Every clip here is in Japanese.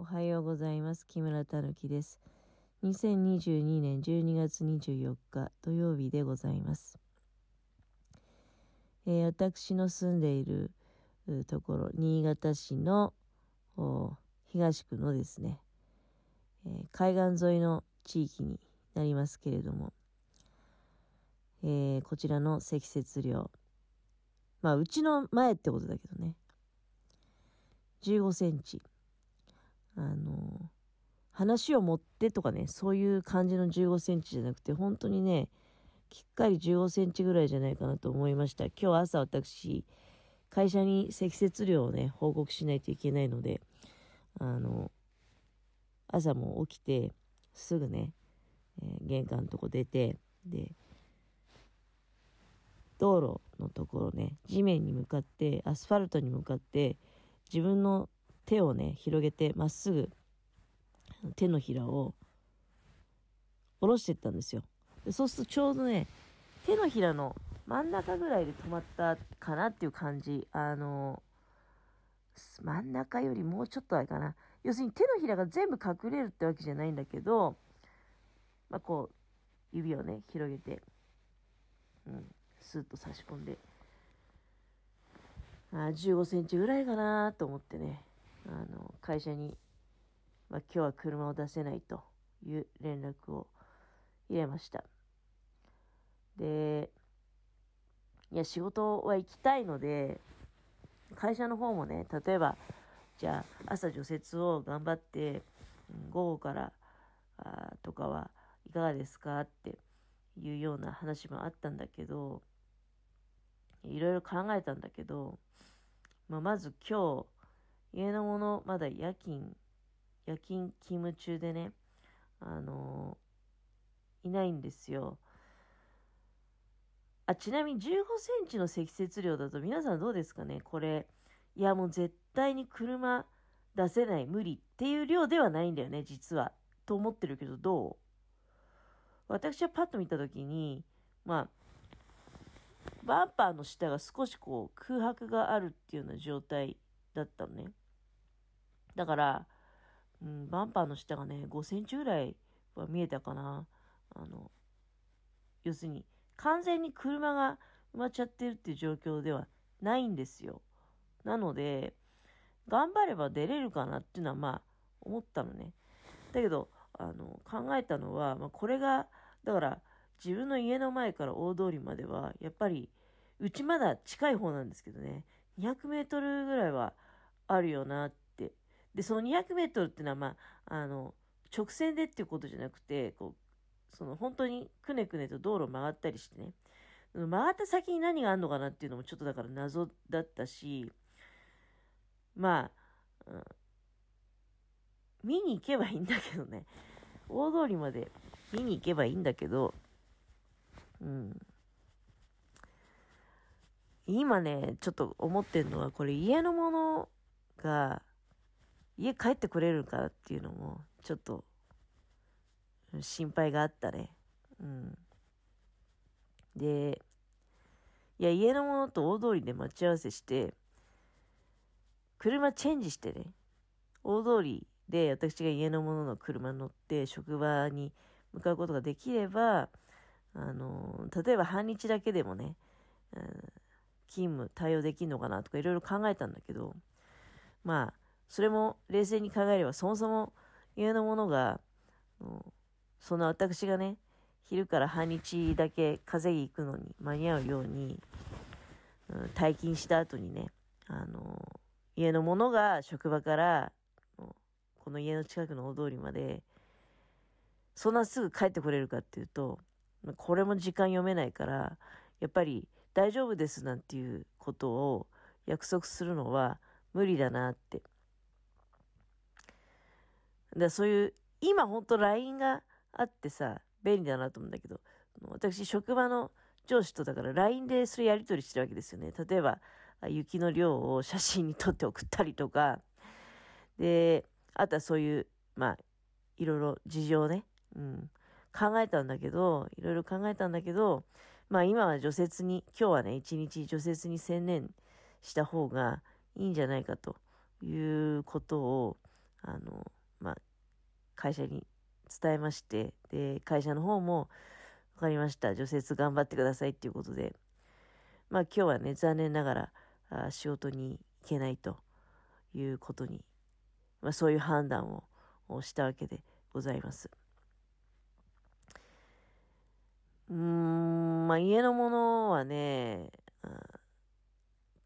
おはようございます。木村たぬきです。2022年12月24日土曜日でございます。えー私の住んでいるところ、新潟市の東区のですね、えー海岸沿いの地域になりますけれども、えーこちらの積雪量、まあ、うちの前ってことだけどね、15センチ。あの、話を持ってとかね、そういう感じの15センチじゃなくて、本当にね、きっかり15センチぐらいじゃないかなと思いました。今日朝私、会社に積雪量をね、報告しないといけないので、あの、朝も起きて、すぐね、えー玄関のとこ出て、で、道路のところね、地面に向かって、アスファルトに向かって、自分の手をね、広げて、まっすぐ、手のひらを下ろしていったんですよ。でそうするとちょうどね、手のひらの真ん中ぐらいで止まったかなっていう感じ。あの、真ん中よりもうちょっとあれかな。要するに手のひらが全部隠れるってわけじゃないんだけど、まあ、こう、指をね、広げて、うん、スッと差し込んで、あ15センチぐらいかなと思ってね、あの、会社に、まあ、今日は車を出せないという連絡を入れました。で、いや、仕事は行きたいので、会社の方もね、例えば、じゃあ、朝除雪を頑張って、午後から、あとかはいかがですかっていうような話もあったんだけど、いろいろ考えたんだけど、まあ、まず今日、家のもの、まだ夜勤、夜勤勤務中でね、あのいないんですよ。あ、ちなみに15センチの積雪量だと皆さんどうですかね？これ。いや、もう絶対に車出せない、無理っていう量ではないんだよね、実は。と思ってるけど、どう？私はパッと見たときに、まあ、バンパーの下が少しこう空白があるっていうような状態だったのね。だから、うん、バンパーの下がね、5センチぐらいは見えたかな。あの、要するに、完全に車が埋まっちゃってるっていう状況ではないんですよ。なので、頑張れば出れるかなっていうのはまあ思ったのね。だけど、あの、考えたのは、まあこれが、だから自分の家の前から大通りまでは、やっぱり、うちまだ近い方なんですけどね、200メートルぐらいはあるよなって。で、その200メートルっていうのは、まあ、あの、直線でっていうことじゃなくて、こう、その本当にくねくねと道路を曲がったりしてね、曲がった先に何があるのかなっていうのもちょっとだから謎だったし、まあ、うん見に行けばいいんだけどね、大通りまで見に行けばいいんだけど、うん。今ね、ちょっと思ってるのは、これ家のものが、家帰ってくれるかっていうのも、ちょっと、心配があったね。うん。で、いや、家のものと大通りで待ち合わせして、車チェンジしてね、大通りで私が家のものの車に乗って職場に向かうことができれば、あの、例えば半日だけでもね、うん勤務対応できるのかなとかいろいろ考えたんだけど、まあ、それも冷静に考えれば、そもそも家のものが、その私がね、昼から半日だけ稼ぎ行くのに間に合うように、退勤した後にね、あの、家のものが職場から、この家の近くの大通りまで、そんなすぐ帰ってこれるかっていうと、これも時間読めないから、やっぱり大丈夫ですなんていうことを約束するのは無理だなって。だそういう、今ほんと LINE があってさ、便利だなと思うんだけど、私職場の上司とだから LINE でそれやり取りしてるわけですよね。例えば、雪の量を写真に撮って送ったりとか、で、あとはそういう、まあ、いろいろ事情ね、うん、考えたんだけど、いろいろ考えたんだけど、まあ今は除雪に、今日はね、一日除雪に専念した方がいいんじゃないかということを、あの、まあ、会社に伝えまして、で、会社の方も、わかりました。除雪頑張ってくださいっていうことで、まあ今日はね、残念ながらあ仕事に行けないということに、まあそういう判断をしたわけでございます。うーん、まあ家のものはね、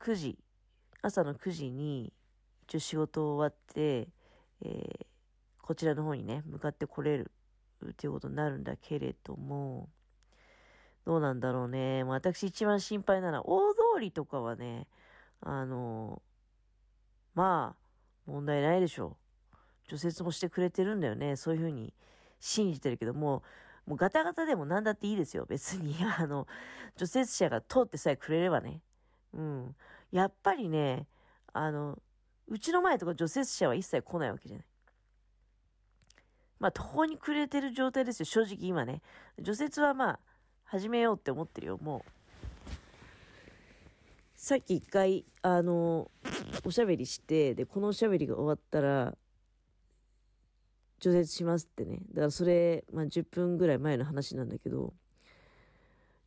9時、朝の9時に一応仕事終わって、えー、こちらの方にね、向かってこれるっていうことになるんだけれども、どうなんだろうね。私一番心配なのは、大通りとかはね、あの、まあ、問題ないでしょう。除雪もしてくれてるんだよね。そういうふうに信じてるけども、もうガタガタでも何だっていいですよ。別に、あの、除雪車が通ってさえくれればね。うん。やっぱりね、あの、うちの前とか除雪車は一切来ないわけじゃない。まあ、途方に暮れてる状態ですよ。正直今ね。除雪はまあ、始めようって思ってるよ、もう。さっき一回、あの、おしゃべりして、で、このおしゃべりが終わったら、除雪しますってね。だからそれ、まあ、10分ぐらい前の話なんだけど、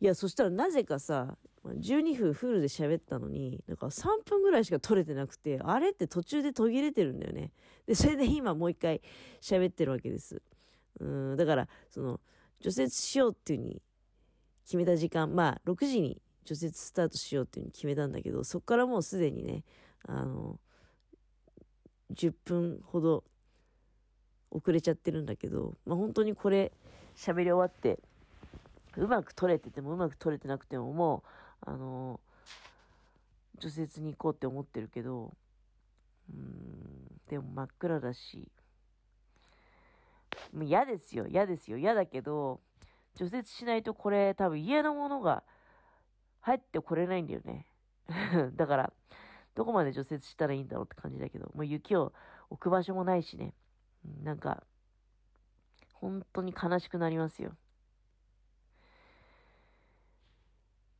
いや、そしたらなぜかさ、12分フルで喋ったのに、なんか3分ぐらいしか撮れてなくて、あれって途中で途切れてるんだよね。で、それで今もう一回喋ってるわけです。うん、だから、その、除雪しようっていう風に決めた時間、まあ、6時に除雪スタートしようっていう風に決めたんだけど、そこからもうすでにね、あの、10分ほど遅れちゃってるんだけど、まあ本当にこれ喋り終わって、うまく取れててもうまく取れてなくてももう、あの除雪に行こうって思ってるけど、うん、でも真っ暗だし、もう嫌ですよ、嫌ですよ、嫌だけど、除雪しないとこれ多分家のものが入ってこれないんだよね。だから、どこまで除雪したらいいんだろうって感じだけど、もう雪を置く場所もないしね。なんか、本当に悲しくなりますよ。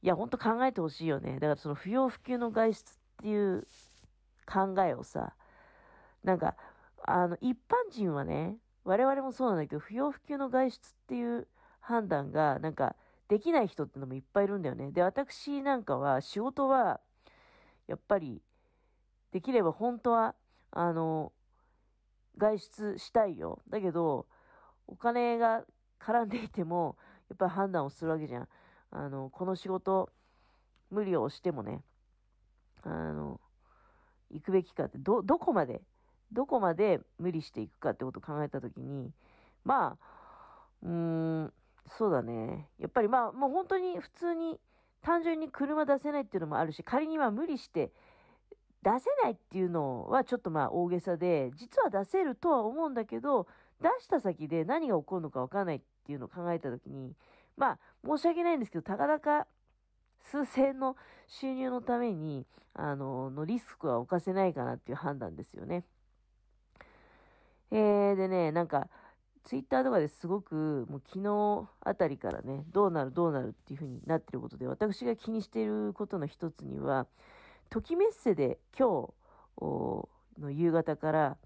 いや、ほんと考えてほしいよね。だからその不要不急の外出っていう考えをさ、なんか、あの、一般人はね、我々もそうなんだけど、不要不急の外出っていう判断が、なんか、できない人ってのもいっぱいいるんだよね。で、私なんかは、仕事は、やっぱり、できれば本当は、あの、外出したいよ。だけど、お金が絡んでいても、やっぱり判断をするわけじゃん。あの、この仕事、無理をしてもね、あの、行くべきかって、ど、どこまで、どこまで無理していくかってことを考えたときに、まあ、うーん、そうだね。やっぱりまあ、もう本当に普通に単純に車出せないっていうのもあるし、仮にまあ無理して出せないっていうのはちょっとまあ大げさで、実は出せるとは思うんだけど、出した先で何が起こるのかわからないっていうのを考えたときに、まあ申し訳ないんですけど、たかだか数千の収入のために、あの、のリスクは犯せないかなっていう判断ですよね。えー、でね、なんか、ツイッターとかですごく、もう昨日あたりからね、どうなるどうなるっていう風になってることで、私が気にしていることの一つには、ときメッセで今日の夕方から、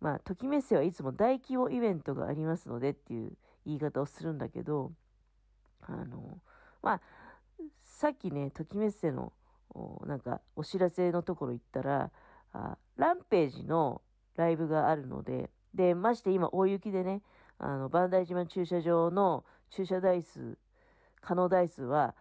まあ、ときメッセはいつも大規模イベントがありますのでっていう言い方をするんだけど、あの、まあ、さっきね、ときメッセの、なんか、お知らせのところ行ったら、あランページのライブがあるので、で、まして今大雪でね、あの、磐梯島駐車場の駐車台数、可能台数は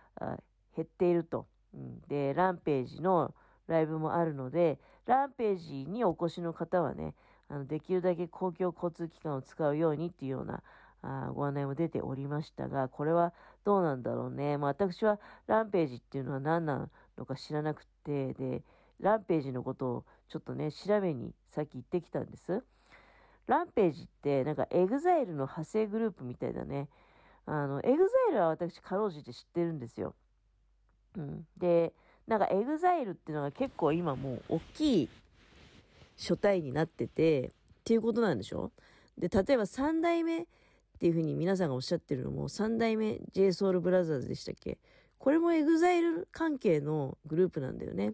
減っていると。うん、で、ランページのライブもあるので、ランページにお越しの方はね、あのできるだけ公共交通機関を使うようにっていうようなあご案内も出ておりましたが、これはどうなんだろうね。まあ、私はランページっていうのは何なのか知らなくて、で、ランページのことをちょっとね、調べにさっき行ってきたんです。ランページってなんかエグザイルの派生グループみたいだね。あの、エグザイルは私かろうじて知ってるんですよ。うん。で、なんかエグザイルっていうのが結構今もう大きい所帯になってて、っていうことなんでしょ？で、例えば3代目っていうふうに皆さんがおっしゃってるのも、3代目 J SOUL BROTHERS でしたっけ？これもエグザイル関係のグループなんだよね。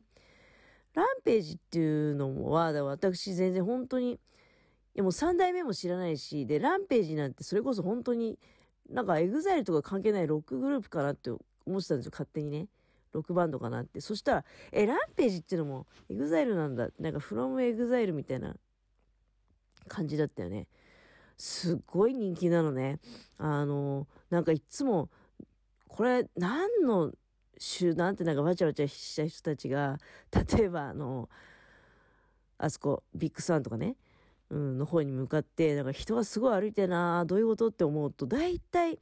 ランページっていうのは、私全然本当にやもう3代目も知らないし、で、ランページなんてそれこそ本当に、なんかエグザイルとか関係ないロックグループかなって思ってたんですよ、勝手にね。ロックバンドかなって。そしたら、え、ランページっていうのもエグザイルなんだ。なんか、 from EXILE みたいな感じだったよね。すっごい人気なのね。あの、なんかいつも、これ何の集団？ってなんかわちゃわちゃした人たちが、例えばあの、あそこ、ビッグサイトとかね、うん、の方に向かって、なんか人がすごい歩いてるなどういうことって思うと、大体、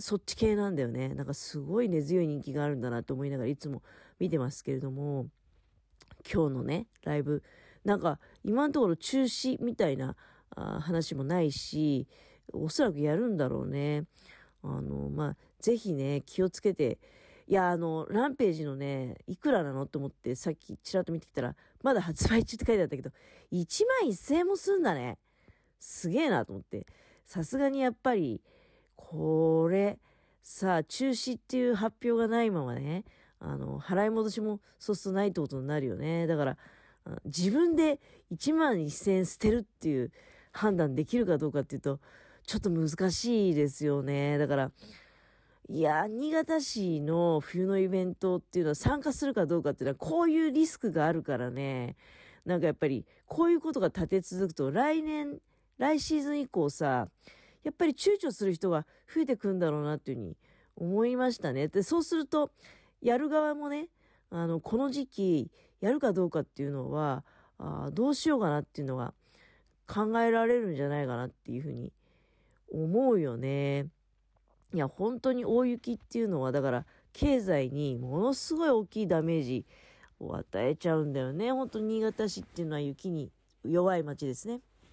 そっち系なんだよね。なんかすごい根強い人気があるんだなと思いながらいつも見てますけれども、今日のね、ライブ、なんか今のところ中止みたいなあ話もないし、おそらくやるんだろうね。あの、まあ、ぜひね、気をつけて、いや、あの、ランページのね、いくらなのと思ってさっきちらっと見てきたら、まだ発売中って書いてあったけど、1万1000円もすんだね。すげえなと思って。さすがにやっぱり、これ、さあ、中止っていう発表がないままね、あの、払い戻しもそうするとないってことになるよね。だから、自分で1万1000円捨てるっていう判断できるかどうかっていうと、ちょっと難しいですよね。だから、いや、新潟市の冬のイベントっていうのは参加するかどうかっていうのはこういうリスクがあるからね。なんかやっぱりこういうことが立て続くと来年、来シーズン以降さ、やっぱり躊躇する人が増えてくんだろうなっていうふうに思いましたね。で、そうすると、やる側もね、あの、この時期やるかどうかっていうのは、あどうしようかなっていうのが考えられるんじゃないかなっていうふうに思うよね。いや、本当に大雪っていうのは、だから、経済にものすごい大きいダメージを与えちゃうんだよね。本当に新潟市っていうのは雪に弱い町ですね。